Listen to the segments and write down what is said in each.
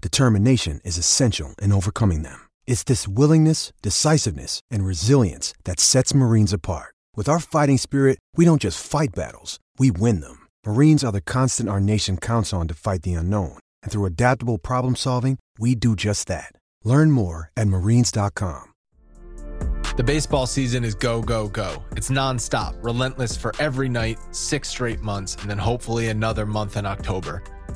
determination is essential in overcoming them. It's this willingness, decisiveness, and resilience that sets Marines apart. With our fighting spirit, we don't just fight battles, we win them. Marines are the constant our nation counts on to fight the unknown. And through adaptable problem solving, we do just that. Learn more at marines.com. The baseball season is go, go, go. It's nonstop, relentless for every night, six straight months, and then hopefully another month in October.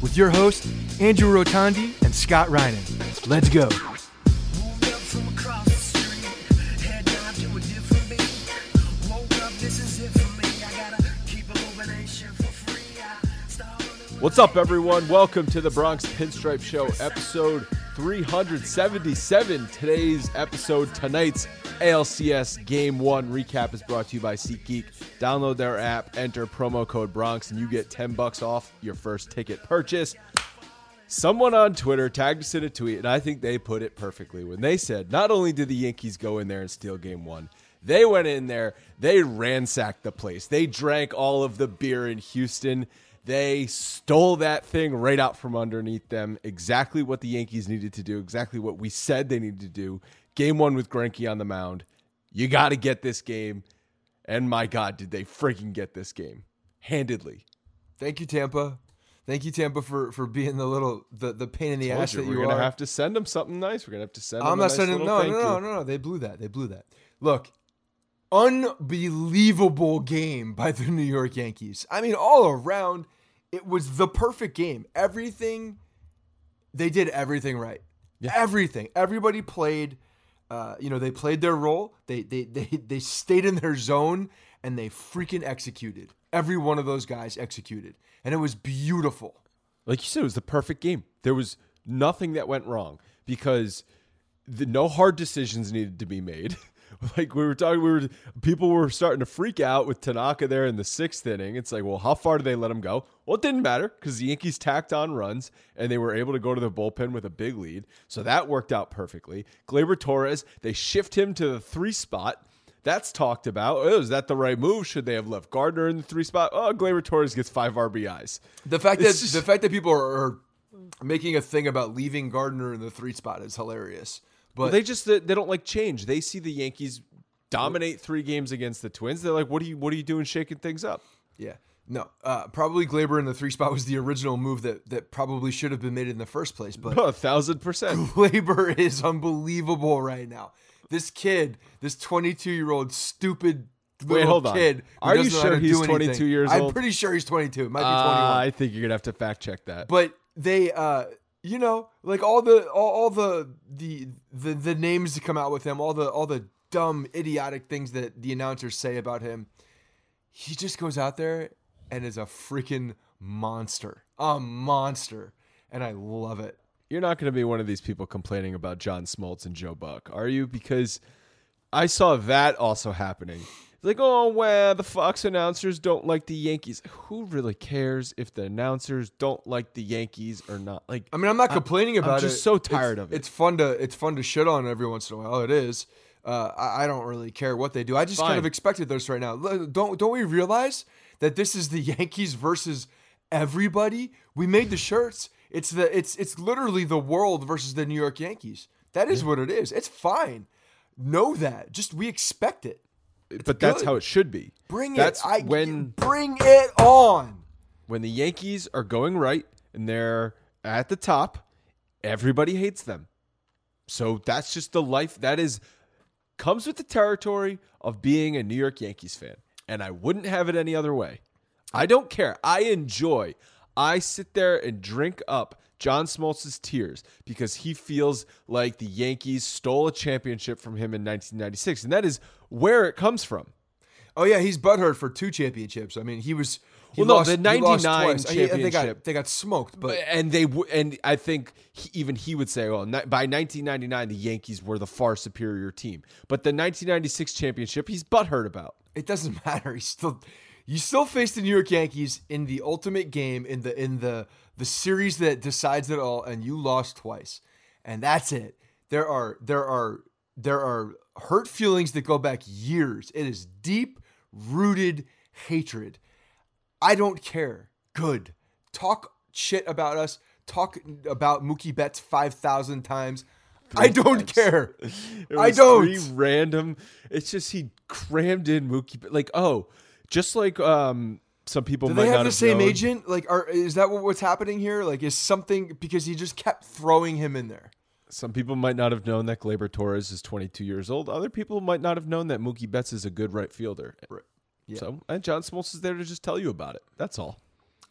with your hosts, Andrew Rotondi and Scott Reinen. Let's go. What's up, everyone? Welcome to the Bronx Pinstripe Show, episode 377. Today's episode, tonight's ALCS Game 1 recap is brought to you by SeatGeek. Download their app, enter promo code Bronx, and you get 10 bucks off your first ticket purchase. Someone on Twitter tagged us in a tweet, and I think they put it perfectly when they said not only did the Yankees go in there and steal Game 1, they went in there, they ransacked the place. They drank all of the beer in Houston. They stole that thing right out from underneath them. Exactly what the Yankees needed to do, exactly what we said they needed to do. Game one with Greinke on the mound. You got to get this game. And my God, did they freaking get this game handedly. Thank you, Tampa. Thank you, Tampa, for for being the little the, the pain in the ass you, that we're you gonna have to send them something nice. We're gonna have to send them. I'm not nice sending. No, no, no, no, no. They blew that. They blew that. Look, unbelievable game by the New York Yankees. I mean, all around, it was the perfect game. Everything they did everything right. Everything. Everybody played. Uh, you know, they played their role. They they they they stayed in their zone and they freaking executed. Every one of those guys executed, and it was beautiful. like you said, it was the perfect game. There was nothing that went wrong because the, no hard decisions needed to be made. like we were talking, we were people were starting to freak out with Tanaka there in the sixth inning. It's like, well, how far do they let him go? Well, it didn't matter because the Yankees tacked on runs and they were able to go to the bullpen with a big lead. So that worked out perfectly. Gleyber Torres, they shift him to the three spot. That's talked about. Oh, is that the right move? Should they have left Gardner in the three spot? Oh, Gleyber Torres gets five RBIs. The fact that just- the fact that people are, are making a thing about leaving Gardner in the three spot is hilarious. But Well, they just they they don't like change. They see the Yankees dominate three games against the Twins. They're like, "What are you? What are you doing, shaking things up?" yeah, No, uh, probably Gleyber in the three spot was the original move that that probably should have been made in the first place. But a thousand percent. Gleyber is unbelievable right now. This kid, this 22 year old stupid Wait, hold on. kid. Are you doesn't know how sure he's 22 anything. years I'm pretty sure he's 22. It might be 21. Uh, I think you're gonna have to fact check that. but they uh you know like all the all, all the, the the the names that come out with him all the all the dumb idiotic things that the announcers say about him he just goes out there and is a freaking monster a monster and i love it you're not going to be one of these people complaining about John Smoltz and Joe Buck, are you? Because I saw that also happening. Like, oh, well, the Fox announcers don't like the Yankees. Who really cares if the announcers don't like the Yankees or not? Like, i mean i'm not complaining about it. I'm just it Just so tired It's- of it. it's fun to it's fun to shit on every once in a while it is uh, I, I don't really care what they do. I just kind of expected this right now. Don't don't we realize that this is the Yankees versus everybody? We made the shirts. It's the it's it's literally the world versus the New York Yankees. That is what it is. It's fine. Know that. Just we expect it. But that's good. how it should be. Bring that's it. I when bring it on. when the Yankees are going right and they're at the top, everybody hates them. So that's just the life that is comes with the territory of being a New York Yankees fan. And I wouldn't have it any other way. I don't care. I enjoy. I sit there and drink up John Smoltz's tears because he feels like the Yankees stole a championship from him in 1996. And that is where it comes from. Oh yeah, he's butthurt for two championships. I mean, he was. He Well, no, the 99 twice. I- They got championship. they got smoked, but and they and I think he, even he would say, "Well, by 1999, the Yankees were the far superior team." But the 1996 championship, he's butthurt about. it doesn't matter. He's still you still face the New York Yankees in the ultimate game in the in the the series that decides it all, and you lost twice, and that's it. There are there are there are hurt feelings that go back years. It is deep rooted hatred. I don't care. Good. Talk shit about us. Talk about Mookie Betts five thousand times. I don't care. It I don't. Three random. It's just he crammed in Mookie. Like oh, just like um, some people Do might they have the same known. agent? Like, are is that what, what's happening here? Like, is something because he just kept throwing him in there? Some people might not have known that Gleyber Torres is 22 years old. Other people might not have known that Mookie Betts is a good right fielder. Right. Yeah. So, and John Smoltz is there to just tell you about it. That's all.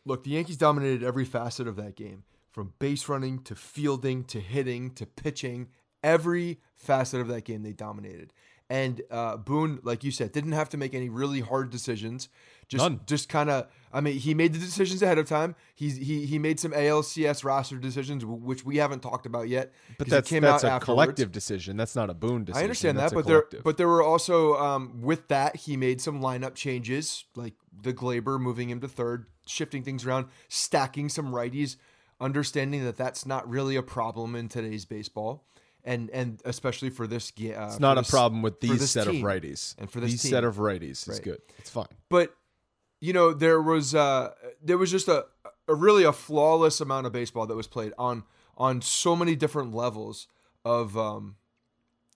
Look, the Yankees dominated every facet of that game, from base running to fielding to hitting to pitching. Every facet of that game they dominated. And uh, Boone, like you said, didn't have to make any really hard decisions. Just, None. just kind of. I mean, he made the decisions ahead of time. He's he he made some ALCS roster decisions, which we haven't talked about yet. But that's came that's out a afterwards. collective decision. That's not a Boone decision. I understand that, That's a but there, but there were also um, with that he made some lineup changes, like the Gleyber moving him to third, shifting things around, stacking some righties, understanding that that's not really a problem in today's baseball, and and especially for this game, uh, It's not a this- problem with these set team. of righties. and for this these team. set of righties is Right. good. It's fine. But you know, there was uh, there was just a, a really a flawless amount of baseball that was played on on so many different levels of um,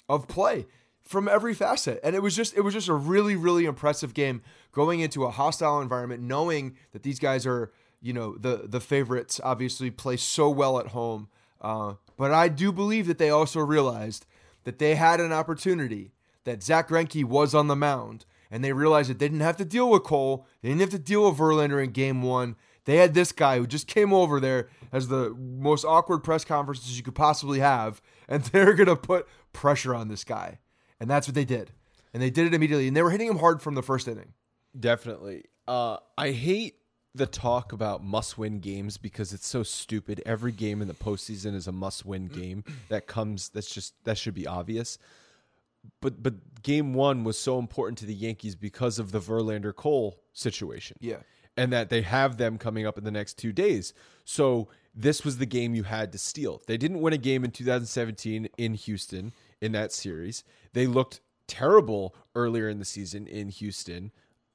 of play from every facet, and it was just it was just a really really impressive game going into a hostile environment, knowing that these guys are you know the the favorites, obviously play so well at home. Uh, but I do believe that they also realized that they had an opportunity that Zack Greinke was on the mound, and they realized that they didn't have to deal with Cole, they didn't have to deal with Verlander in Game One. They had this guy who just came over there as the most awkward press conferences you could possibly have, and they're gonna put pressure on this guy, and that's what they did, and they did it immediately, and they were hitting him hard from the first inning. Definitely. Uh, I hate the talk about must-win games because it's so stupid. Every game in the postseason is a must-win game. That comes. That's just that should be obvious. But but game one was so important to the Yankees because of the Verlander Cole situation. Yeah. and that they have them coming up in the next two days. So this was the game you had to steal. They didn't win a game in 2017 in Houston in that series. They looked terrible earlier in the season in Houston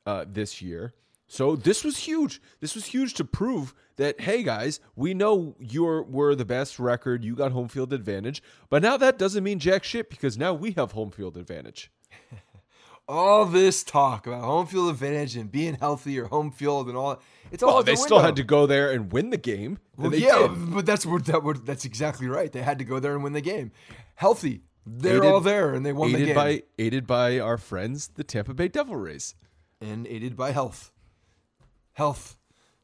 uh, this year. So this was huge. This was huge to prove that hey guys, we know you're we're the best record. You got home field advantage, but now that doesn't mean jack shit because now we have home field advantage. all this talk about home field advantage and being healthy or home field and all it's all Well, the they still had to go there and win the game. Well, yeah, did. but that's what that would that's exactly right. They had to go there and win the game. Healthy, they're Aided- all there and they won the aided game. by aided by our friends, the Tampa Bay Devil Rays. and aided by health. Health.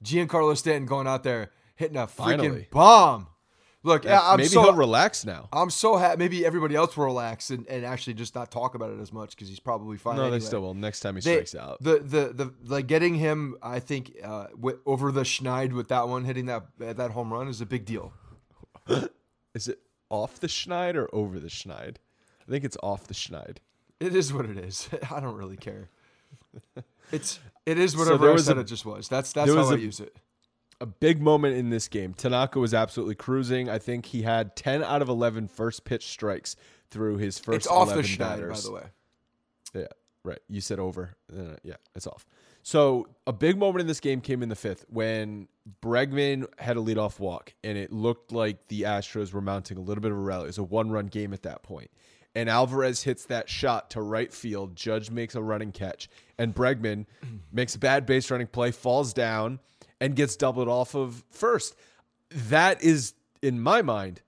Giancarlo Stanton going out there hitting a freaking Finally. bomb. Look, yeah, I'm Maybe so he'll relax now. I'm so happy. Maybe everybody else will relax and, and actually just not talk about it as much because he's probably fine. No, anyway. they still will. Next time he They- strikes out. The, the the like getting him, I think, uh, over the Schneid with that one hitting that that home run is a big deal. Is it off the Schneid or over the Schneid? I think it's off the Schneid. It is what it is. I don't really care. It's it is So whatever there I was said a- it just was. That's that's how I a- use it. A big moment in this game. Tanaka was absolutely cruising. I think he had 10 out of 11 first pitch strikes through his first It's off the 11 Schneid, by the way. Yeah, right. You said over. Uh, yeah, it's off. So a big moment in this game came in the fifth when Bregman had a leadoff walk, and it looked like the Astros were mounting a little bit of a rally. It was a one-run game at that point, and Alvarez hits that shot to right field. Judge makes a running catch, and Bregman makes a bad base running play, falls down, and gets doubled off of first. That is, in my mind,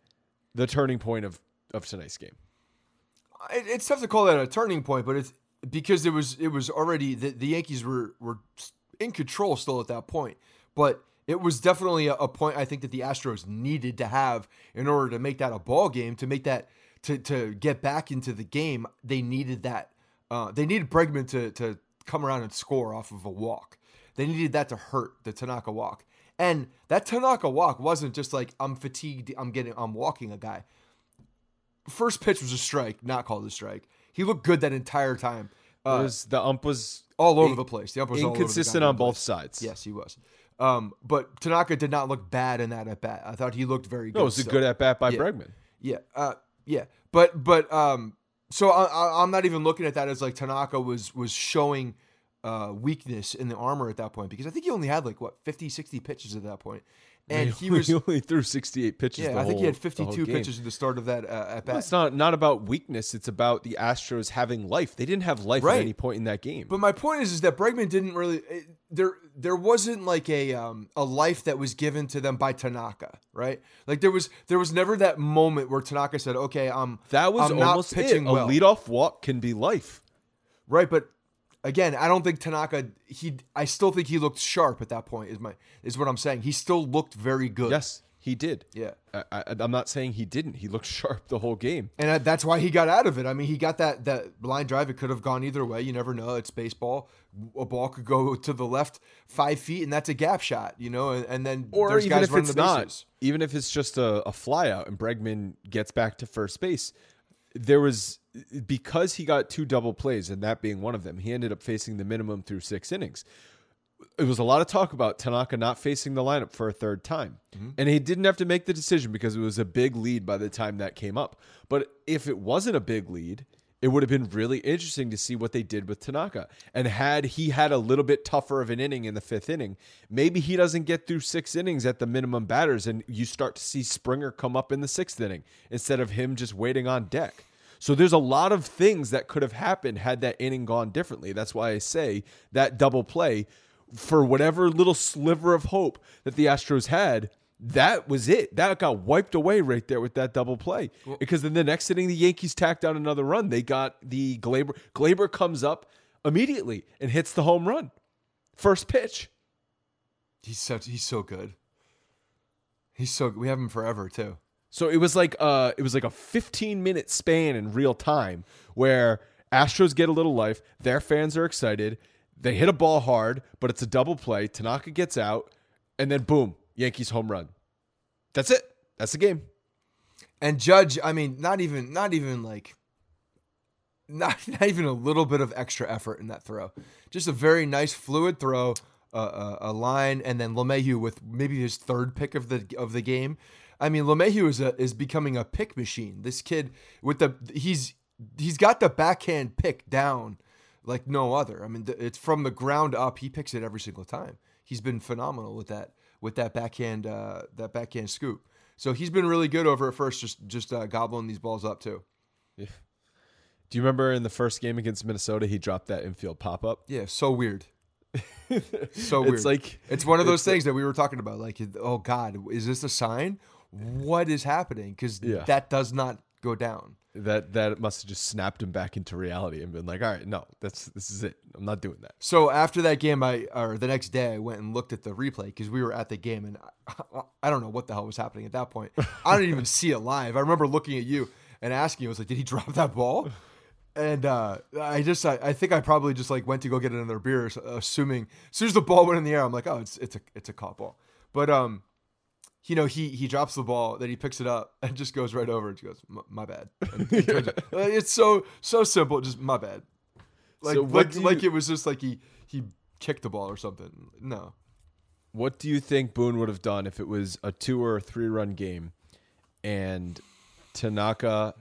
the turning point of of tonight's game. it, it's tough to call that a turning point, but it's because it was it was already the, the Yankees were were in control still at that point, but it was definitely a, a point I think that the Astros needed to have in order to make that a ball game to make that to to get back into the game. They needed that. Uh, they needed Bregman to to come around and score off of a walk. They needed that to hurt the Tanaka walk. And that Tanaka walk wasn't just like I'm fatigued, I'm getting I'm walking a guy first pitch was a strike, not called a strike. He looked good that entire time. Uh, was the ump was all over in- the place. The ump was all over the inconsistent on both sides. Yes, he was. Um, but Tanaka did not look bad in that at bat. I thought he looked very good. No, it was a good at bat by Yeah. Bregman. Yeah, uh, yeah, but but um, so I, I'm not even looking at that as like Tanaka was was showing uh weakness in the armor at that point because I think he only had like what 50, 60 pitches at that point, and he was he only threw 68 pitches. yeah the I think he had whole- the whole 52 pitches at the start of that uh, at Well, bat. it's not not about weakness. It's about the Astros having life. They didn't have life Right. at any point in that game. But my point is, is that Bregman didn't really it- there. There wasn't like a um, a life that was given to them by Tanaka, right? Like there was there was never that moment where Tanaka said, "Okay, I'm that was I'm not almost pitching it. well." A leadoff walk can be life. right?" But again, I don't think Tanaka. He I still think he looked sharp at that point. Is my is what I'm saying. He still looked very good. Yes, he did. Yeah. I, I, I'm not saying he didn't. He looked sharp the whole game. And that's why he got out of it. I mean, he got that that line drive. It could have gone either way. You never know. It's baseball. A ball could go to the left five feet, and that's a gap shot. You know, and, and then Or there's even guys if running it's the not, even if it's just a, a fly out and Bregman gets back to first base, there was because he got two double plays and that being one of them, he ended up facing the minimum through six innings. It was a lot of talk about Tanaka not facing the lineup for a third time. Mm-hmm. And he didn't have to make the decision because it was a big lead by the time that came up. But if it wasn't a big lead, it would have been really interesting to see what they did with Tanaka. And had he had a little bit tougher of an inning in the fifth inning, maybe he doesn't get through six innings at the minimum batters, and you start to see Springer come up in the sixth inning instead of him just waiting on deck. So there's a lot of things that could have happened had that inning gone differently. That's why I say that double play, for whatever little sliver of hope that the Astros had, that was it. That got wiped away right there with that double play. because then the next inning, the Yankees tacked on another run. They got the Gleyber. Gleyber comes up immediately and hits the home run. First pitch. He's such he's so good. He's so we have him forever too. So it was like uh it was like a 15 minute span in real time where Astros get a little life, their fans are excited, they hit a ball hard, but it's a double play. Tanaka gets out, and then boom, Yankees home run. That's it. That's the game. And Judge, I mean, not even not even like not, not even a little bit of extra effort in that throw. Just a very nice fluid throw, uh, uh, a line, and then LeMahieu with maybe his third pick of the of the game. I mean, LeMahieu is a, is becoming a pick machine. This kid with the he's he's got the backhand pick down like no other. I mean, it's from the ground up. He picks it every single time. He's been phenomenal with that with that backhand uh, that backhand scoop. So he's been really good over at first, just just uh, gobbling these balls up too. Do you remember in the first game against Minnesota, he dropped that infield pop up? Yeah, so weird. so weird. It's like it's one of those things that we were talking about. Like, oh God, is this a sign? What is happening? Because Yeah. that does not go down. that that must have just snapped him back into reality and been like, all right, no, that's this is it. I'm not doing that. So after that game, I or the next day, I went and looked at the replay because we were at the game, and I, I don't know what the hell was happening at that point. I didn't even see it live. I remember looking at you and asking I was like, "Did he drop that ball?" And uh, I just, I, I think I probably just like went to go get another beer, assuming as soon as the ball went in the air, I'm like, "Oh, it's it's a it's a caught ball." But um, you know, he he drops the ball, then he picks it up and just goes right over and goes, "My- "My bad." And he turns it- Like, it's so so simple, just my bad. Like So like, you- like it was just like he he kicked the ball or something. No. What do you think Boone would have done if it was a two or a three run game and Tanaka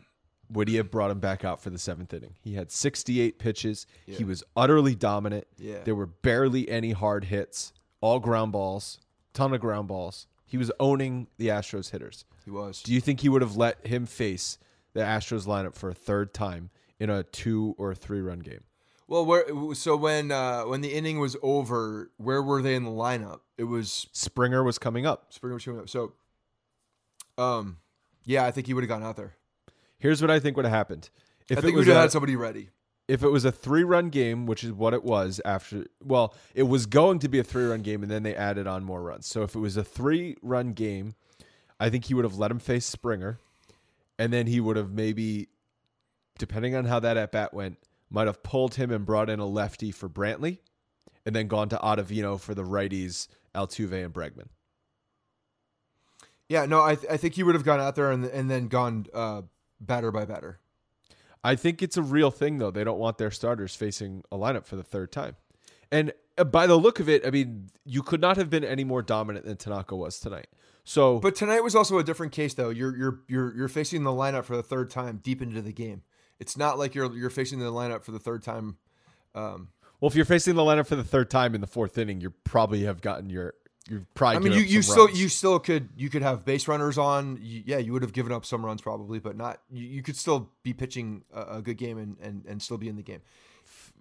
would he have brought him back out for the seventh inning? He had 68 pitches. He was utterly dominant. Yeah. There were barely any hard hits, all ground balls, ton of ground balls. He was owning the Astros hitters. He was. Do you think he would have let him face the Astros lineup for a third time in a two or three run game? Well, where so when uh when the inning was over, where were they in the lineup? It was Springer was coming up. Springer was coming up. So um yeah, I think he would have gone out there. Here's what I think would have happened. If I think we would have had somebody ready. If it was a three run game, which is what it was after, well, it was going to be a three run game, and then they added on more runs. So if it was a three run game, I think he would have let him face Springer, and then he would have maybe, depending on how that at bat went, might have pulled him and brought in a lefty for Brantley, and then gone to Ottavino for the righties, Altuve and Bregman. Yeah, no, I th- I think he would have gone out there and and then gone uh batter by batter. I think it's a real thing, though. They don't want their starters facing a lineup for the third time. And uh, by the look of it, I mean, you could not have been any more dominant than Tanaka was tonight. So, But tonight was also a different case though. You're you're you're you're facing the lineup for the third time deep into the game. It's not like you're you're facing the lineup for the third time um well, if you're facing the lineup for the third time in the fourth inning, you probably have gotten your. You probably. I mean, you, you still runs. you still could you could have base runners on. You, yeah, you would have given up some runs probably, but not. You, you could still be pitching a, a good game and, and, and still be in the game.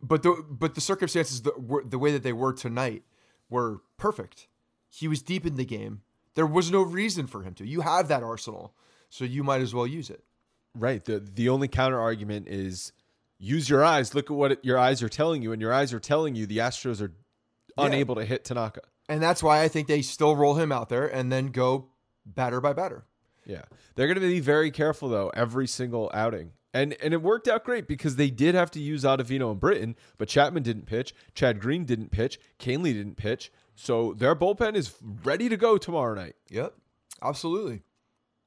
But the but the circumstances the were, the way that they were tonight were perfect. He was deep in the game. There was no reason for him to. You have that arsenal, so you might as well use it. Right. The the only counter argument is use your eyes. Look at what it, your eyes are telling you, and your eyes are telling you the Astros are unable to hit Tanaka. And that's why I think they still roll him out there and then go batter by batter. Yeah. They're going to be very careful though every single outing. And and it worked out great because they did have to use Ottavino and Britton, but Chapman didn't pitch, Chad Green didn't pitch, Kahnle didn't pitch. So their bullpen is ready to go tomorrow night. Yep, absolutely.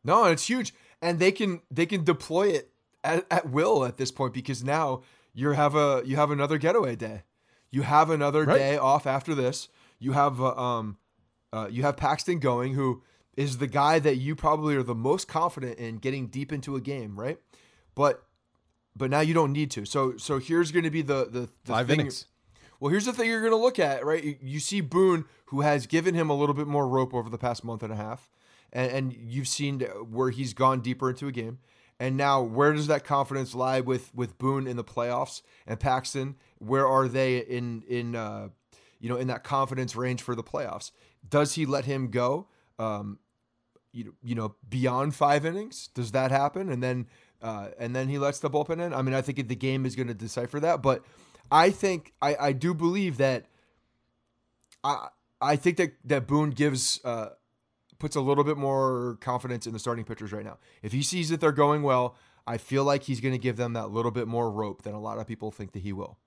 No, and it's huge, and they can they can deploy it at, at will at this point because now you have a you have another getaway day. You have another Right. day off after this. You have uh, um, uh, you have Paxton going, who is the guy that you probably are the most confident in getting deep into a game, right? But but now you don't need to. So so here's going to be the the, the Five thing- innings. well, here's the thing you're going to look at, right? You, you see Boone, who has given him a little bit more rope over the past month and a half, and, and you've seen where he's gone deeper into a game. And now, where does that confidence lie with with Boone in the playoffs and Paxton? Where are they in in uh, you know in that confidence range for the playoffs? Does he let him go? Um, you you know, beyond five innings, does that happen? And then, uh, and then he lets the bullpen in. I mean, I think the game is going to decipher that, but I think I, I do believe that I I think that that Boone gives uh, puts a little bit more confidence in the starting pitchers right now. If he sees that they're going well, I feel like he's going to give them that little bit more rope than a lot of people think that he will.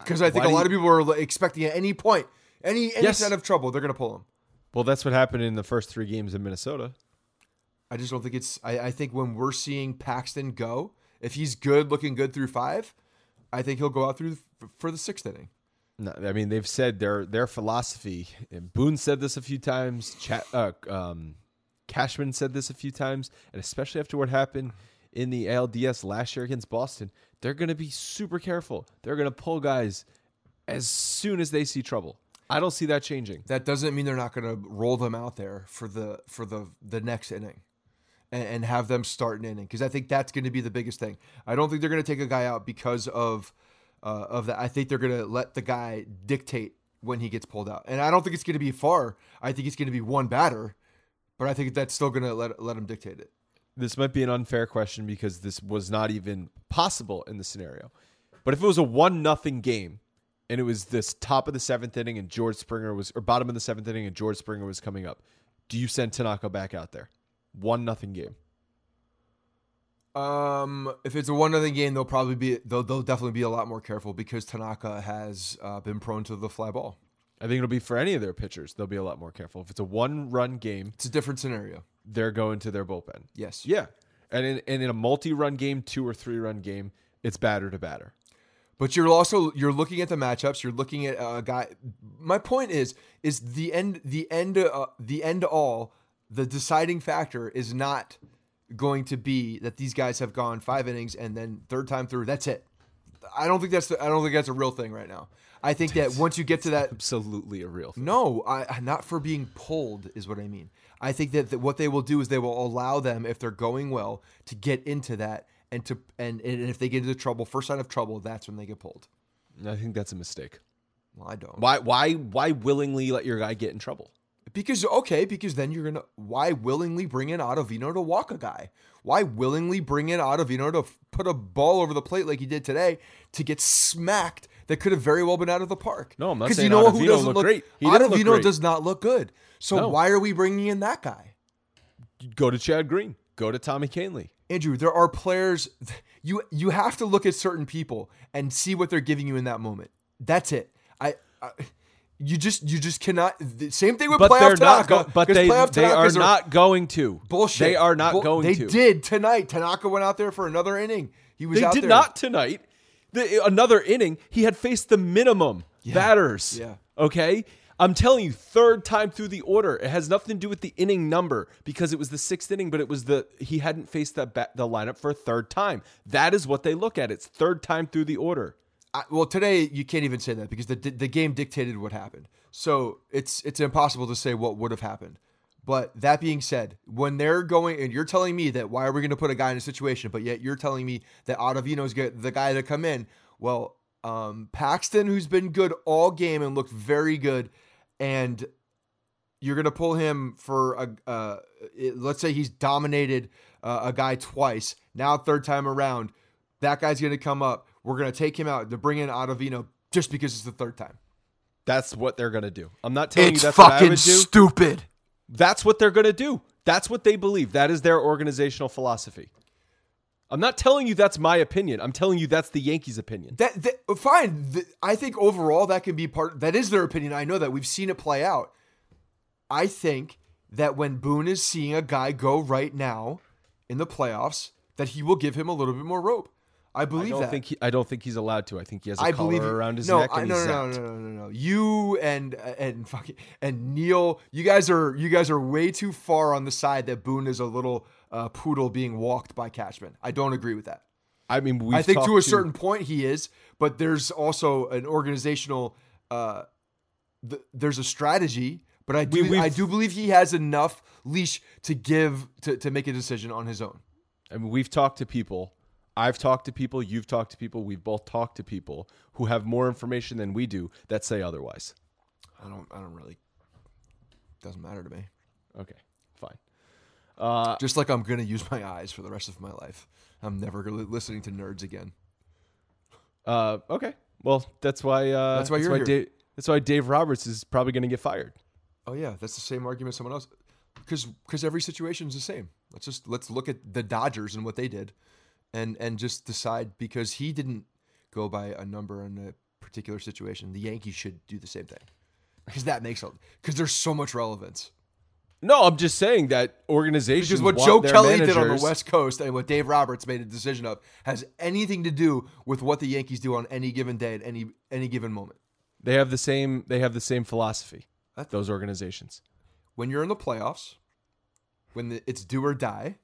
Because I think Why a lot you- of people are expecting at any point, any any Yes. sign of trouble, they're going to pull him. Well, that's what happened in the first three games in Minnesota. I just don't think it's. I, I think when we're seeing Paxton go, if he's good, looking good through five, I think he'll go out through for the sixth inning. No, I mean they've said their their philosophy. And Boone said this a few times. Chat, uh, um, Cashman said this a few times, and especially after what happened in the ALDS last year against Boston, they're going to be super careful. They're going to pull guys as soon as they see trouble. I don't see that changing. That doesn't mean they're not going to roll them out there for the for the the next inning. and, have them start an inning because I think that's going to be the biggest thing. I don't think they're going to take a guy out because of uh, of that. I think they're going to let the guy dictate when he gets pulled out, and I don't think it's going to be far. I think it's going to be one batter, but I think that's still going to let let him dictate it. This might be an unfair question because this was not even possible in the scenario. But if it was a one nothing game and it was this top of the seventh inning and George Springer was or bottom of the seventh inning and George Springer was coming up, do you send Tanaka back out there? One nothing game. Um, if it's a one nothing game, they'll probably be they'll they'll definitely be a lot more careful because Tanaka has uh, been prone to the fly ball. I think it'll be for any of their pitchers. They'll be a lot more careful. If it's a one run game, It's a different scenario. They're going to their bullpen. Yes. Yeah. And in, and in a multi run game, two or three run game, it's batter to batter. But you're also you're looking at the matchups. You're looking at a guy. My point is is the end the end uh, the end all the deciding factor is not going to be that these guys have gone five innings and then third time through that's it. I don't think that's the, I don't think that's a real thing right now. I think that once you get to that Absolutely a real thing. no, I not for being pulled is what I mean. I think that, that what they will do is they will allow them if they're going well to get into that and to and, and if they get into trouble, first sign of trouble, that's when they get pulled. I think that's a mistake. Well, I don't. Why why why willingly let your guy get in trouble? Because okay, because then you're gonna why willingly bring in Ottavino to walk a guy? Why willingly bring in Ottavino to f- put a ball over the plate like he did today to get smacked that could have very well been out of the park? No, I'm not saying you know who doesn't look great. He didn't look great. does not look good. So No. why are we bringing in that guy? Go to Chad Green. Go to Tommy Kahnle. Andrew, there are players you you have to look at certain people and see what they're giving you in that moment. That's it. I, I you just you just cannot. the Same thing with But playoff they're not. Tanaka. Go, but they they are not going to. bullshit. They are not Bull- going they to. did tonight. Tanaka went out there for another inning. He was They did there. not tonight. The, another inning, he had faced the minimum batters. Yeah. Okay. I'm telling you, third time through the order. It has nothing to do with the inning number because it was the sixth inning, but it was the he hadn't faced that ba- the lineup for a third time. That is what they look at. It's third time through the order. I, well, today you can't even say that because the the game dictated what happened. So it's it's impossible to say what would have happened. But that being said, when they're going and you're telling me that why are we going to put a guy in a situation, but yet you're telling me that Ottavino's get the guy to come in. Well, um, Paxton, who's been good all game and looked very good, and you're going to pull him for a uh, let's say he's dominated uh, a guy twice. Now third time around, that guy's going to come up. We're going to take him out to bring in Ottavino just because it's the third time. That's what they're gonna do. I'm not telling It's you that's what I fucking would do. stupid. That's what they're going to do. That's what they believe. That is their organizational philosophy. I'm not telling you that's my opinion. I'm telling you that's the Yankees' opinion. That, that uh, fine. Th- I think overall that can be part. That is their opinion. I know that we've seen it play out. I think that when Boone is seeing a guy go right now in the playoffs, that he will give him a little bit more rope. I I believe don't that. think he, I don't think he's allowed to. I think he has a I collar believe around his no, neck I, and no, he's no, no, no, no, no, no. You and and fucking and Neil, you guys are you guys are way too far on the side that Boone is a little uh, poodle being walked by Cashman. I don't agree with that. I mean, we I think to a certain point he is, but there's also an organizational. Uh, th- there's a strategy, but I do We- I do believe he has enough leash to give to, to make a decision on his own. I mean, we've talked to people. I've talked to people. You've talked to people. We've both talked to people who have more information than we do that say otherwise. I don't I don't really doesn't matter to me. Okay, fine. Uh, Just like I'm gonna use my eyes for the rest of my life. I'm never gonna listening to nerds again. uh, okay. Well, that's why. Uh, That's why you're here. Dave, that's why Dave Roberts is probably going to get fired. Oh yeah, that's the same argument someone else because because every situation is the same. Let's just let's look at the Dodgers and what they did, and and just decide because he didn't go by a number in a particular situation. The Yankees should do the same thing because that makes because there's so much relevance. No, I'm just saying that organizations. Because what Joe Kelly did on the West Coast and what Dave Roberts made a decision of has anything to do with what the Yankees do on any given day at any any given moment. They have the same. They have the same philosophy. That's- Those organizations. When you're in the playoffs, when the, it's do or die,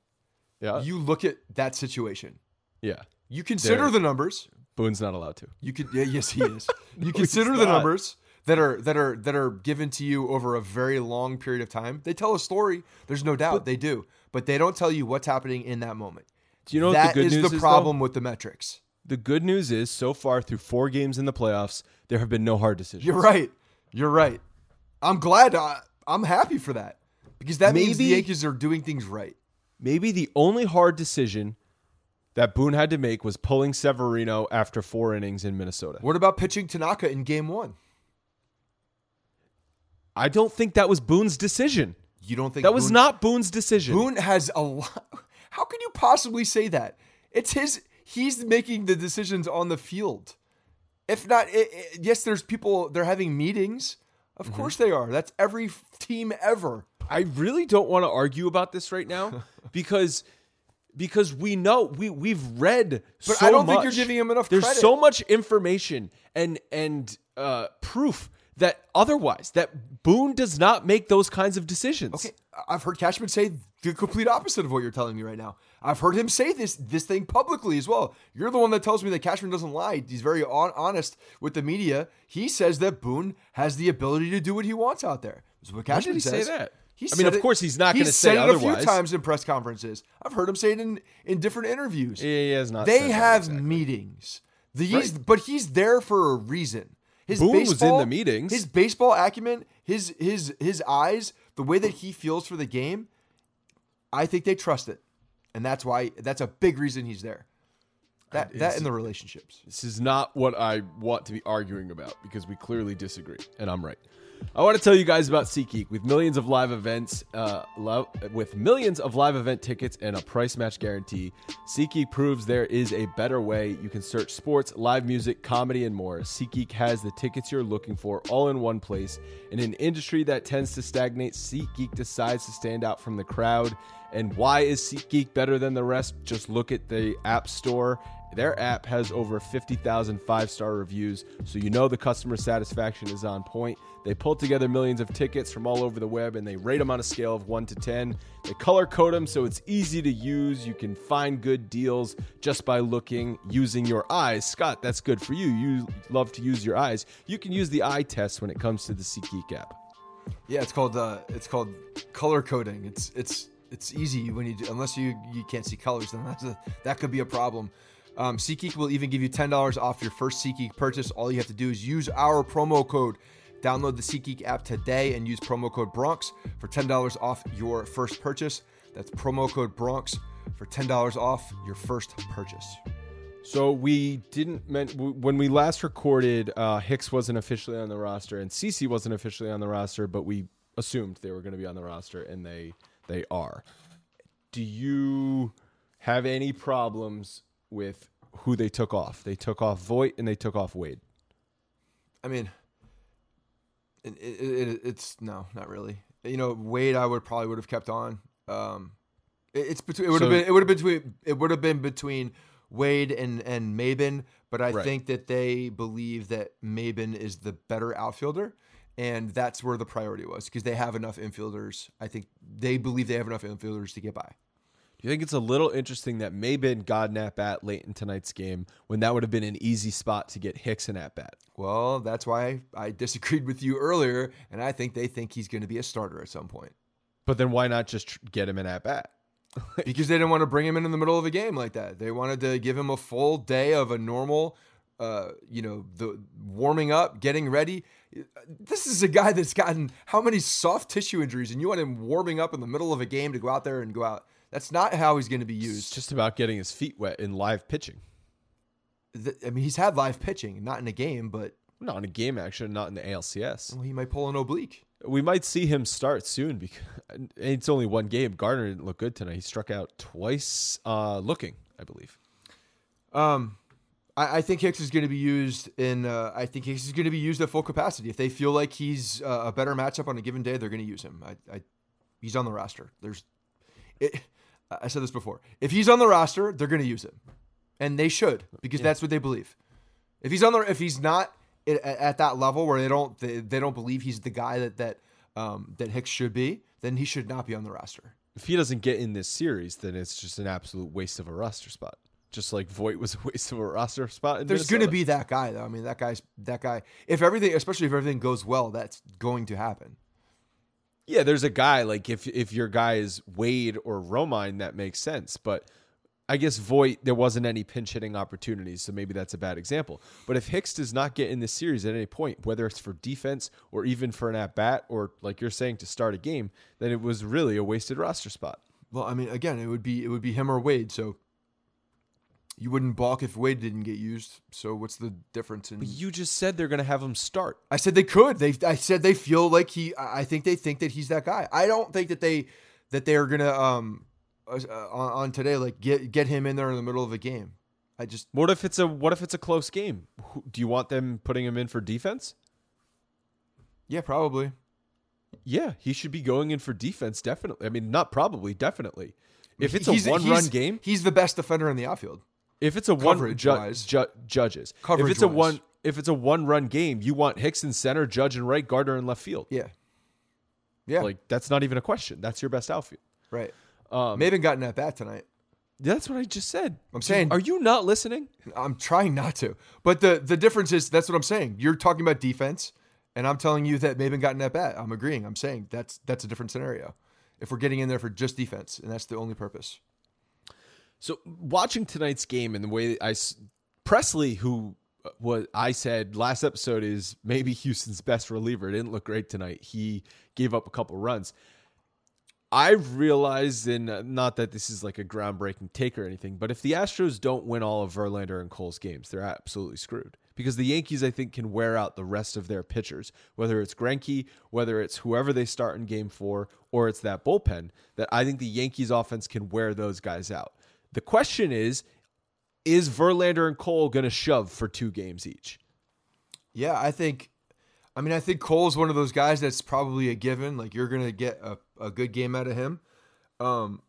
Yeah. you look at that situation. yeah. You consider the numbers. Boone's not allowed to. You could, yeah, yes, he is. You consider the not. numbers. that are that are that are given to you over a very long period of time. They tell a story. There's no doubt they do, but they don't tell you what's happening in that moment. Do you know what That the good is news the is, problem though? with the metrics. The good news is so far through four games in the playoffs, there have been no hard decisions. You're right. You're right. I'm glad. I, I'm happy for that because that means the Yankees are doing things right. Maybe the only hard decision that Boone had to make was pulling Severino after four innings in Minnesota. What about pitching Tanaka in Game One? I don't think that was Boone's decision. You don't think That was not Boone's decision. Boone has a lot. How can you possibly say that? It's his. He's making the decisions on the field. If not, it, it- yes, there's people. They're having meetings. Of Mm-hmm. course they are. That's every team ever. I really don't want to argue about this right now because because we know we we've read But so I don't think you're much. giving him enough There's credit. so much information and and uh, proof that otherwise that Boone does not make those kinds of decisions. Okay, I've heard Cashman say the complete opposite of what you're telling me right now. I've heard him say this this thing publicly as well. You're the one that tells me that Cashman doesn't lie. He's very on, honest with the media. He says that Boone has the ability to do what he wants out there. That's what Cashman did he say says. that? He I mean, of it- course he's not gonna say said it a few times in press conferences. I've heard him say it in in different interviews. Yeah, he has not They said that have exactly. meetings. The, he's, but he's there for a reason. His Boone was in the meetings. His baseball acumen, his his his eyes, the way that he feels for the game, I think they trust it, and that's why that's a big reason he's there. That that and the relationships. This is not what I want to be arguing about because we clearly disagree, and I'm right. I want to tell you guys about SeatGeek with millions of live events, uh, with millions of live event tickets and a price match guarantee. SeatGeek proves there is a better way. You can search sports, live music, comedy, and more. SeatGeek has the tickets you're looking for all in one place. In an industry that tends to stagnate, SeatGeek decides to stand out from the crowd. And why is SeatGeek better than the rest? Just look at the App Store. Their app has over 50,000 five star reviews, so you know the customer satisfaction is on point. They pull together millions of tickets from all over the web and they rate them on a scale of 1 to 10. They color code them so it's easy to use. You can find good deals just by looking using your eyes. Scott, that's good for you. You love to use your eyes. You can use the eye test when it comes to the SeatGeek app. Yeah, it's called uh, it's called color coding. It's it's it's easy when you do, unless you you can't see colors, then that's a, that could be a problem. Um, SeatGeek will even give you ten dollars off your first SeatGeek purchase. All you have to do is use our promo code. Download the SeatGeek app today and use promo code Bronx for ten dollars off your first purchase. That's promo code Bronx for ten dollars off your first purchase. So we didn't w- when we last recorded. Uh, Hicks wasn't officially on the roster, and CC wasn't officially on the roster, but we assumed they were going to be on the roster, and they they are. Do you have any problems with who they took off? They took off Voit and they took off Wade. I mean, it, it, it, it's no, not really. You know, Wade, I would probably would have kept on. Um, it, it's between. It would have So- been. It would have been between. It would have been between Wade and and Maybin. But I Right. think that they believe that Maybin is the better outfielder, and that's where the priority was because they have enough infielders. I think they believe they have enough infielders to get by. You think it's a little interesting that Maybin got an at bat late in tonight's game when that would have been an easy spot to get Hicks an at bat? Well, that's why I disagreed with you earlier, and I think they think he's going to be a starter at some point. But then why not just get him an at bat? because they didn't want to bring him in in the middle of a game like that. They wanted to give him a full day of a normal, uh, you know, the warming up, getting ready. This is a guy that's gotten how many soft tissue injuries, and you want him warming up in the middle of a game to go out there and go out. That's not how he's going to be It's used. just about getting his feet wet in live pitching. Th- I mean, he's had live pitching, not in a game, but Not in a game action, not in the ALCS. well, he might pull an oblique. We might see him start soon because it's only one game. Gardner didn't look good tonight. He struck out twice uh, looking, I believe. Um, I, I think Hicks is going to be used in. Uh, I think Hicks is going to be used at full capacity. If they feel like he's uh, a better matchup on a given day, they're going to use him. I, I, he's on the roster. There's, it, I said this before. If he's on the roster, they're going to use him, and they should because that's what they believe. If he's on the, if he's not at, at that level where they don't, they, they don't believe he's the guy that that um, that Hicks should be, then he should not be on the roster. If he doesn't get in this series, then it's just an absolute waste of a roster spot. just like Voit was a waste of a roster spot. In There's going to be that guy though. I mean, that guy's that guy. If everything, especially if everything goes well, that's going to happen. Yeah, there's a guy like if if your guy is Wade or Romine, that makes sense. But I guess Voit, there wasn't any pinch hitting opportunities, so maybe that's a bad example. But if Hicks does not get in the series at any point, whether it's for defense or even for an at bat or like you're saying to start a game, then it was really a wasted roster spot. Well, I mean, again, it would be it would be him or Wade. So you wouldn't balk if Wade didn't get used. So what's the difference in? But you just said they're going to have him start. I said they could. They I said they feel like he. I think they think that he's that guy. I don't think that they that they are gonna um uh, on, on today like get get him in there in the middle of a game. I just What if it's a what if it's a close game? Do you want them putting him in for defense? yeah probably. Yeah, he should be going in for defense. Definitely. I mean, not probably. Definitely. If it's a one-run game, he's the best defender in the outfield. If it's a one ju- ju- judges Coverage if it's a wise. one if it's a one run game, you want Hicks in center, Judge in right, Gardner in left field. Yeah, yeah, Like that's not even a question. That's your best outfield. right. Um, Maybin got in at bat tonight. that's what I just said. I'm saying- are you not listening? I'm trying not to, but the the difference is that's what I'm saying. You're talking about defense, and I'm telling you that Maybin got in at bat. I'm agreeing. I'm saying that's that's a different scenario. If we're getting in there for just defense, and that's the only purpose. So watching tonight's game and the way I Pressly, who uh, what I said last episode is maybe Houston's best reliever, didn't look great tonight. He gave up a couple runs. I've realized, and uh, not that this is like a groundbreaking take or anything, but if the Astros don't win all of Verlander and Cole's games, they're absolutely screwed. Because the Yankees, I think, can wear out the rest of their pitchers, whether it's Greinke, whether it's whoever they start in Game Four, or it's that bullpen. That I think the Yankees' offense can wear those guys out. The question is, is Verlander and Cole going to shove for two games each? Yeah, I think. I mean, I think Cole's one of those guys that's probably a given. Like you're gonna get a, a good game out of him. Um,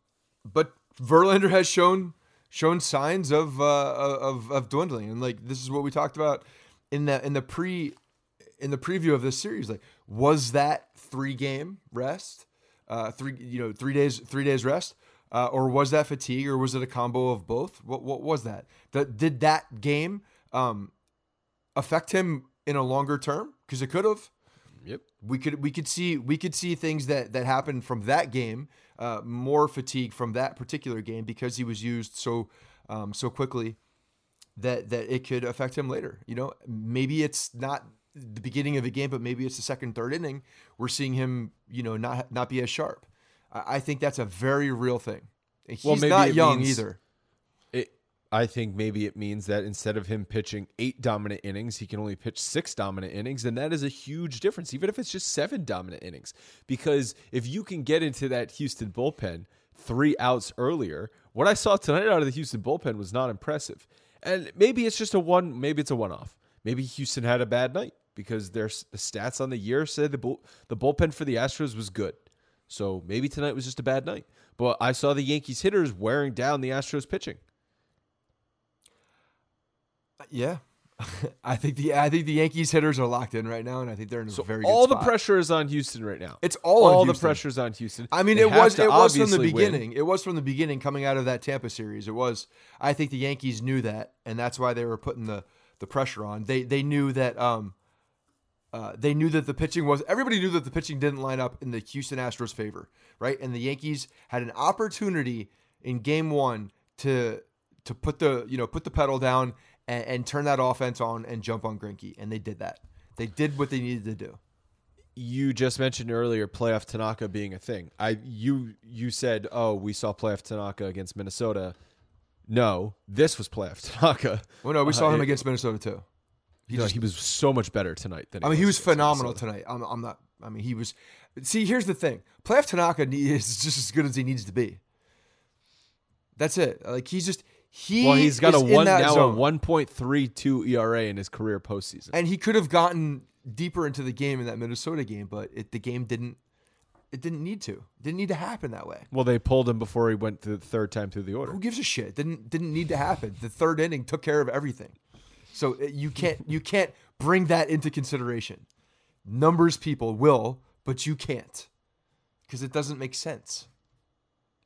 but Verlander has shown shown signs of uh, of of dwindling, and like this is what we talked about in the in the pre in the preview of this series. Like, was that three game rest? Uh, three you know three days three days rest. Uh, or was that fatigue, or was it a combo of both? What what was that? That did that game um, affect him in a longer term? Because it could have. Yep. We could we could see we could see things that that happened from that game, uh, more fatigue from that particular game because he was used so um, so quickly that that it could affect him later. You know, maybe it's not the beginning of a game, but maybe it's the second, third inning. We're seeing him, you know, not not be as sharp. I, think that's a very real thing. He's Well, maybe not young means- either. It, I think maybe it means that instead of him pitching eight dominant innings, he can only pitch six dominant innings. And that is a huge difference, even if it's just seven dominant innings. Because if you can get into that Houston bullpen three outs earlier, what I saw tonight out of the Houston bullpen was not impressive. And maybe it's just a one, maybe it's a one off. Maybe Houston had a bad night because there's the stats on the year said the bull, the bullpen for the Astros was good. So maybe tonight was just a bad night. But I saw the Yankees hitters wearing down the Astros pitching. Yeah. I think the I think the Yankees hitters are locked in right now, and I think they're in a So very all the pressure is on Houston right now. It's all on all the pressure is on Houston. I mean, They it was it was from the obviously win. beginning. It was from the beginning coming out of that Tampa series. It was. I think the Yankees knew that, and that's why they were putting the the pressure on. They they knew that um, uh, they knew that the pitching was. Everybody knew that the pitching didn't line up in the Houston Astros' favor, right? And the Yankees had an opportunity in Game One to to put the you know put the pedal down and, and turn that offense on and jump on Greinke, and they did that. They did what they needed to do. You just mentioned earlier playoff Tanaka being a thing. I you you said, "Oh, we saw playoff Tanaka against Minnesota." No, this was playoff Tanaka. Well, no, we saw Uh, him it- against Minnesota too. He, he was so much better tonight than I mean, he was phenomenal tonight. I'm, I'm not. I mean, he was. See, here's the thing: playoff Tanaka is just as good as he needs to be. That's it. Like he's just he. Well, he's got is a one now zone. a one point three two ERA in his career postseason. and he could have gotten deeper into the game in that Minnesota game, but it, the game didn't. It didn't need to. It didn't need to happen that way. well, they pulled him before he went the third time through the order. Who gives a shit? Didn't didn't need to happen. The third inning took care of everything. So uh, you can't you can't bring that into consideration. Numbers people will, but you can't because it doesn't make sense.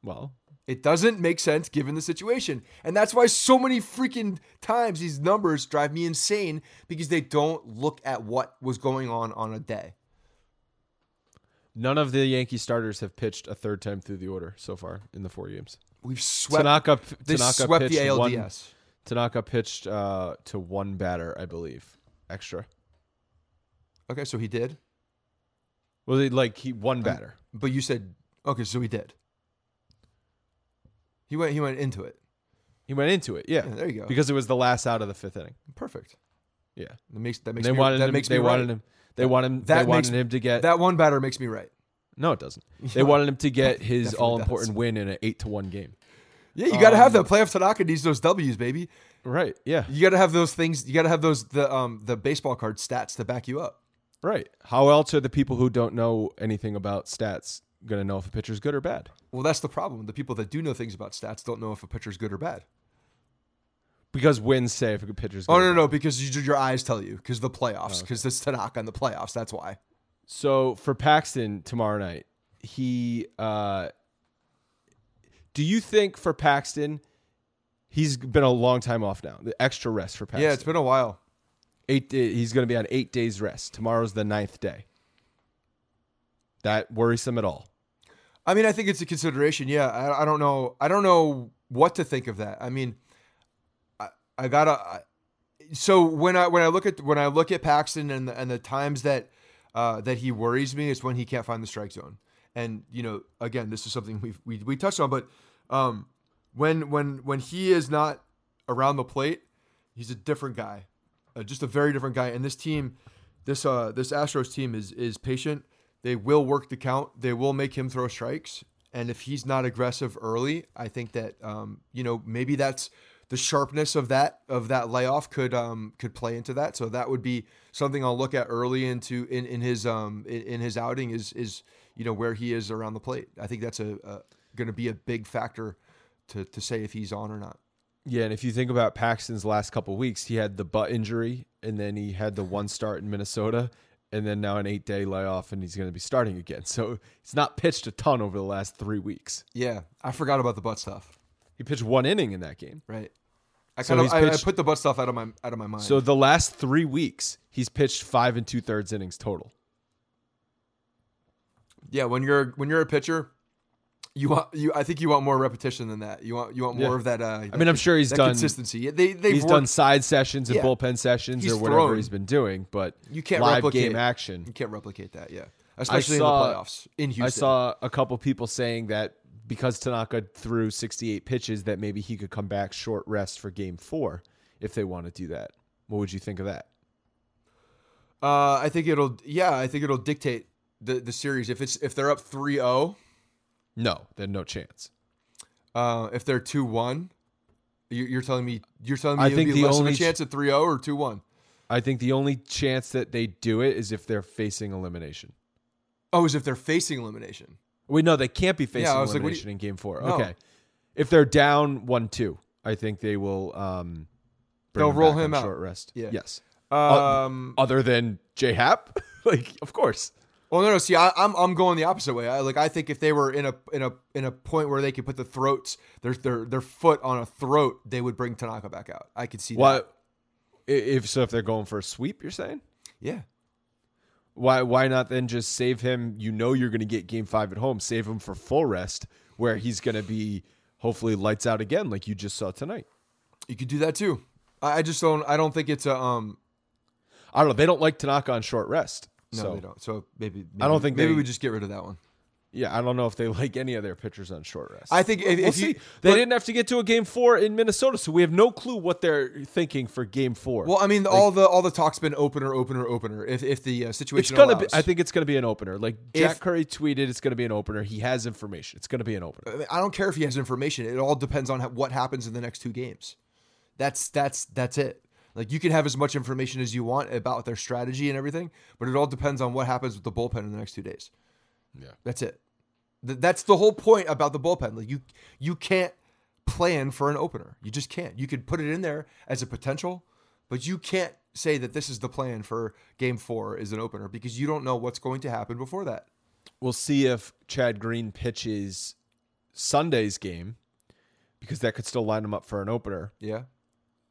Well, It doesn't make sense given the situation. And that's why so many freaking times these numbers drive me insane because they don't look at what was going on on a day. None of the Yankee starters have pitched a third time through the order so far in the four games. We've swept Tanaka, they Tanaka swept the ALDS. One, Tanaka pitched uh, to one batter, I believe, extra. Okay, so he did. Well, he like he one batter. But you said okay, so he did. He went he went into it. He went into it, yeah. Yeah, there you go. Because it was the last out of the fifth inning. Perfect. Yeah. That makes that makes They me, wanted that him. makes They me wanted right. him. They wanted him. That they wanted him to get. That one batter makes me right. no, it doesn't. They wanted him to get his all important win in an eight to one game. Yeah, you got to have Um, that. Playoff Tanaka needs those W's, baby. Right. Yeah. You got to have those things. You got to have those the um the baseball card stats to back you up. Right. How else are the people who don't know anything about stats going to know if a pitcher's good or bad? Well, that's the problem. The people that do know things about stats don't know if a pitcher's good or bad. Because wins say if a pitcher's good. Oh no, no, because you, do your eyes tell you because the Oh, playoffs, because this Tanaka in the playoffs. That's why. So for Paxton tomorrow night, he uh do you think for Paxton he's been a long time off now. The extra rest for Paxton. Yeah, it's been a while. eight he's going to be on 8 days rest. Tomorrow's the ninth day. That worrisome at all. I mean, I think it's a consideration. Yeah, I, I don't know. I don't know what to think of that. I mean, I, I gotta. I, so when I when I look at when I look at Paxton and the, and the times that uh, that he worries me is when he can't find the strike zone. And you know, again, this is something we we we touched on, but um, when when when he is not around the plate, he's a different guy, uh, just a very different guy. And this team, this uh this Astros team is is patient. They will work the count. They will make him throw strikes. And if he's not aggressive early, I think that um, you know maybe that's the sharpness of that of that layoff could um, could play into that. So that would be something I'll look at early into in, in his um in, in his outing is is you know where he is around the plate. I think that's a, a going to be a big factor to to say if he's on or not. Yeah, and if you think about Paxton's last couple weeks, he had the butt injury and then he had the one start in Minnesota and then now an 8-day layoff and he's going to be starting again. So, he's not pitched a ton over the last 3 weeks. Yeah, I forgot about the butt stuff. He pitched one inning in that game. Right. I So of I, I put the butt stuff out of my out of my mind. So the last three weeks, he's pitched five and two thirds innings total. Yeah, when you're when you're a pitcher, you want you I think you want more repetition than that. You want you want more Yeah. of that. Uh, I mean, I'm sure he's done. consistency. They they've He's worked- done side sessions and Yeah. bullpen sessions He's or whatever thrown. he's been doing, but You can't live replicate game action. You can't replicate that. Yeah, especially saw- in the playoffs in Houston. I saw a couple people saying that because Tanaka threw 68 pitches, that maybe he could come back short rest for Game Four if they want to do that. What would you think of that? Uh, I think it'll. Yeah, I think it'll dictate the the series. If it's if they're up 3-0, No, then no chance. uh, if they're two one, you, you're telling me you're telling me I think the only chance at 3-0 or two one. I think the only chance that they do it is if they're facing elimination. Oh, is if they're facing elimination. Wait, no, they can't be facing Yeah, was like, elimination in Game Four. No. Okay, if they're down one two, I think they will. Um, bring They'll roll back him out. Short rest. Yeah. Yes. Um, Other than J Happ, like of course. Well, no, no. See, I, I'm I'm going the opposite way. I like I think if they were in a in a in a point where they could put the throats their their their foot on a throat, they would bring Tanaka back out. I could see Why? that. If so, if they're going for a sweep, you're saying Yeah. why? Why not then just save him? You know you're going to get Game Five at home. Save him for full rest, where he's going to be hopefully lights out again, like you just saw tonight. You could do that too. I, I just don't. I don't think it's a um. I don't know. They don't like Tanaka on short rest. No, so they don't. So maybe, maybe I don't think maybe they- we just get rid of that one. yeah, I don't know if they like any of their pitchers on short rest. I think if, We'll if you they but- didn't have to get to a game four in Minnesota, so we have no clue what they're thinking for game four. Well, I mean, all the all the talk's been opener, opener, opener. If if the uh, it's situation gonna allows. be. I think it's gonna be an opener. Like Jack If- Curry tweeted, it's gonna be an opener. He has information. It's gonna be an opener. I don't care if he has information. It all depends on what happens in the next two games. That's that's that's it. Like you can have as much information as you want about their strategy and everything, but it all depends on what happens with the bullpen in the next two days. Yeah. That's it. Th- That's the whole point about the bullpen. Like you you can't plan for an opener. You just can't. You could put it in there as a potential, but you can't say that this is the plan for game 4 is an opener because you don't know what's going to happen before that. We'll see if Chad Green pitches Sunday's game because that could still line him up for an opener. Yeah.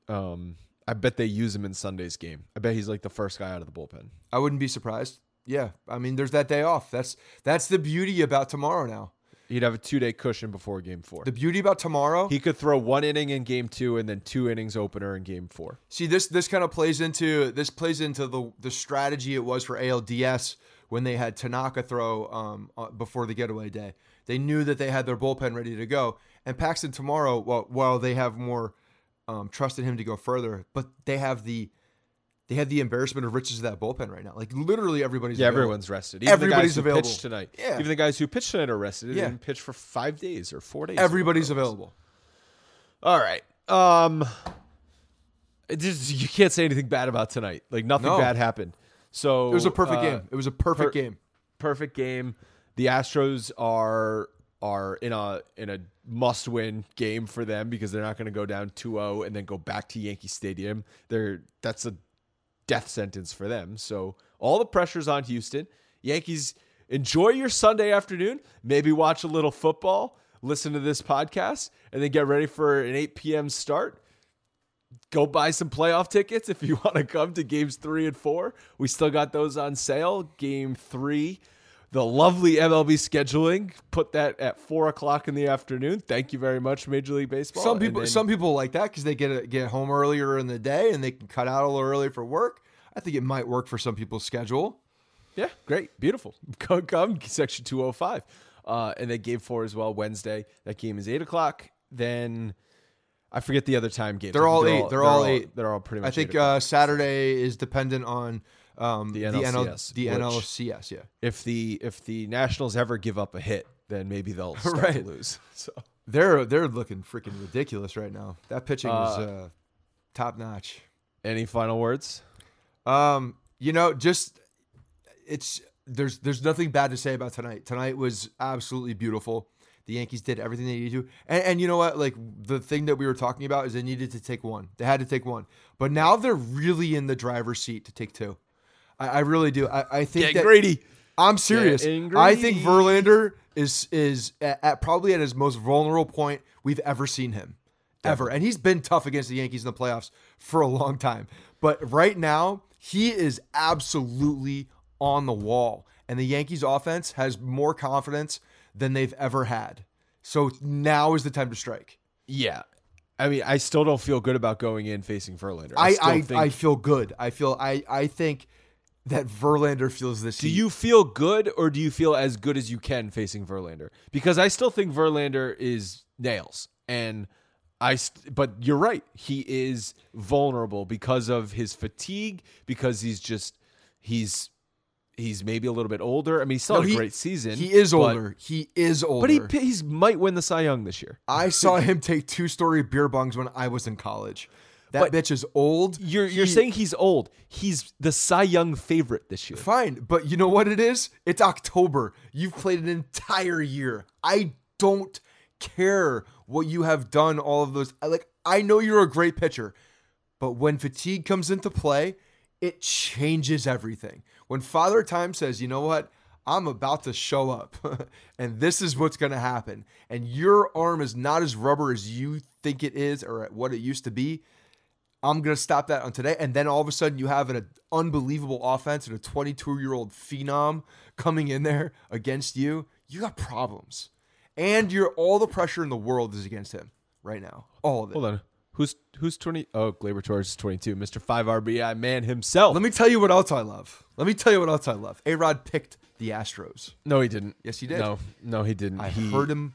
Um, I bet they use him in Sunday's game. I bet he's like the first guy out of the bullpen. I wouldn't be surprised. Yeah. I mean, there's that day off. That's that's the beauty about tomorrow now. He'd have a two day cushion before game four. The beauty about tomorrow. he could throw one inning in game two and then two innings opener in game four. See this this kind of plays into this plays into the the strategy it was for ALDS when they had Tanaka throw um, uh, before the getaway day. They knew that they had their bullpen ready to go, and Paxton tomorrow, while while they have more um, trust in him to go further, but they have the they have the embarrassment of riches of that bullpen right now. Like literally everybody's Yeah, available. everyone's rested. Even Everybody's the guys who available. pitched tonight. Yeah. Even the guys who pitched tonight are rested. They Yeah. didn't pitch for five days or four days. everybody's or whatever it was. available. All right. Um, it just, you can't say anything bad about tonight. Like nothing No. bad happened. So It was a perfect uh, game. It was a perfect per- game. Perfect game. The Astros are are in a in a must win game for them because they're not going to go down 2-0 and then go back to Yankee Stadium. They're that's a death sentence for them. So all the pressure's on Houston. Yankees enjoy your Sunday afternoon. Maybe watch a little football, listen to this podcast, and then get ready for an 8 p.m. start. Go buy some playoff tickets if you want to come to games three and four. We still got those on sale. Game three, the lovely MLB scheduling, put that at four o'clock in the afternoon. Thank you very much, Major League Baseball. Some people, then- some people like that because they get a, get home earlier in the day and they can cut out a little early for work. I think it might work for some people's schedule. Yeah, great, beautiful. Come, come section two hundred five, uh, and then game four as well. Wednesday, that game is eight o'clock. Then I forget the other time games. They're I think all eight. They're all eight. They're all pretty much. I think eight uh, Saturday is dependent on um, The the, NL, NLCS, the NLCS. Yeah, if the if the Nationals ever give up a hit, then maybe they'll start to Right. lose. So they're they're looking freaking ridiculous right now. That pitching is Uh, uh, top notch. any final words? Um, you know, just it's there's there's nothing bad to say about tonight. Tonight was absolutely beautiful. The Yankees did everything they needed to, and, and you know what? Like the thing that we were talking about is they needed to take one. They had to take one, but now they're really in the driver's seat to take two. I, I really do. I, I think Get that greedy. I'm serious. Getting I think greedy. Verlander is is at, at probably at his most vulnerable point we've ever seen him, ever. And he's been tough against the Yankees in the playoffs for a long time. But right now, he is absolutely on the wall, and the Yankees offense has more confidence than they've ever had. So now is the time to strike. Yeah. I mean, I still don't feel good about going in facing Verlander. I I, think, I feel good. I feel I I think that Verlander feels this. do heat. you feel good or do you feel as good as you can facing Verlander? Because I still think Verlander is nails, and I. St- but you're right. He is vulnerable because of his fatigue. Because he's just he's he's maybe a little bit older. I mean, he's still No, he- a great season. He is older. he is older. but he he's might win the Cy Young this year. I saw him take two story beer bongs when I was in college. That But bitch is old. You're you're He- saying he's old. He's the Cy Young favorite this year. fine, but you know what it is? It's October. You've played an entire year. I don't care what you have done all of those. I like I know you're a great pitcher, but when fatigue comes into play, it changes everything. When Father Time says, "You know what? I'm about to show up, and this is what's going to happen," and your arm is not as rubber as you think it is or what it used to be, I'm going to stop that on today. And then all of a sudden, you have an unbelievable offense and a 22 year old phenom coming in there against you. You got problems. And you're all the pressure in the world is against him right now. All of it. Hold on. Who's who's twenty? Oh, Gleyber Torres is twenty two. Mister Five RBI man himself. Let me tell you what else I love. Let me tell you what else I love. A Rod picked the Astros. no, he didn't. Yes, he did. No, no, he didn't. I he, heard him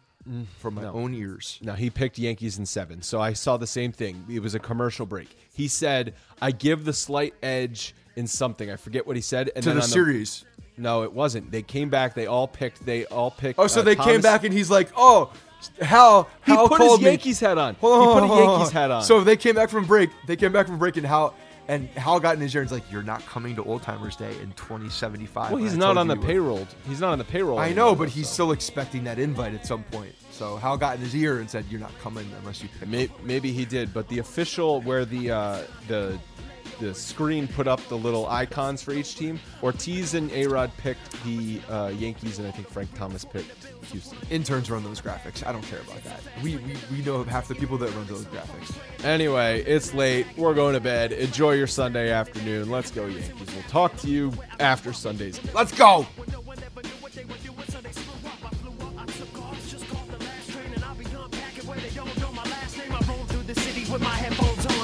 from my no. own ears. Now he picked Yankees in seven. So I saw the same thing. It was a commercial break. He said, "I give the slight edge in something." I forget what he said. And To then the on series. no, it wasn't. They came back. They all picked. They all picked. Oh, so uh, they came Thomas- back and he's like, oh, Hal, He Hal put called his me. Yankees hat on. Hold on, he put a on, Yankees hold on. hat on. So they came back from break. They came back from break, and Hal and Hal got in his ear and was like, "You're not coming to Old Timers Day in 2075." well, he's And not on the you would." payroll. He's not on the payroll. I know, but though, he's so. still expecting that invite at some point. So Hal got in his ear and said, "You're not coming unless you pick." May- up." Maybe he did, but the official where the uh, the the screen put up the little icons for each team. Ortiz and Arod picked the uh, Yankees, and I think Frank Thomas picked Houston. Interns run those graphics. I don't care about that. We, we, we know half the people that run those graphics. Anyway, it's late. We're going to bed. Enjoy your Sunday afternoon. Let's go, Yankees. We'll talk to you after Sunday's game. Let's go.